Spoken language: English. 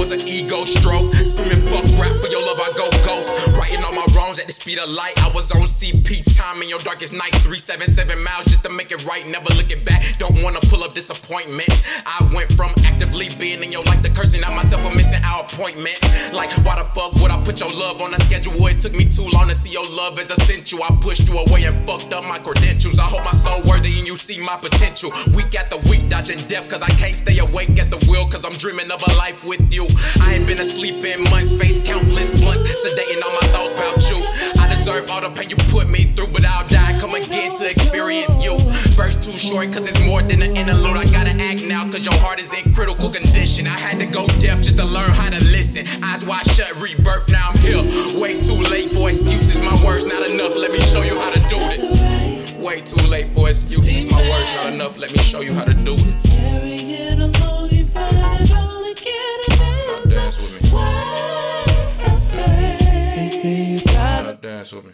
was an ego stroke. Screaming fuck rap for your love, I go ghost. Writing all my wrongs at the speed of light. I was on CP time in your darkest night. 377 miles just to make it right. Never looking back. Don't wanna pull up disappointments. I went from actively being in your life to cursing out myself for missing our appointments. Like, why the fuck would I put your love on a schedule? It took me too long to see your love as essential. I pushed you away and fucked up my credentials. I hope my soul you see my potential. Week after week, dodging death, cause I can't stay awake at the wheel, cause I'm dreaming of a life with you. I ain't been asleep in months, face countless blunts, sedating all my thoughts about you. I deserve all the pain you put me through, but I'll die. Come again to experience you. Verse too short, cause it's more than an interlude. I gotta act now, cause your heart is in critical condition. I had to go deaf just to learn how to listen. Eyes wide shut, rebirth, now I'm here. Way too late for excuses, my words not enough. Let me show you how to. Way too late for excuses, my words not enough. Let me show you how to do this. Now dance with me. Now dance with me.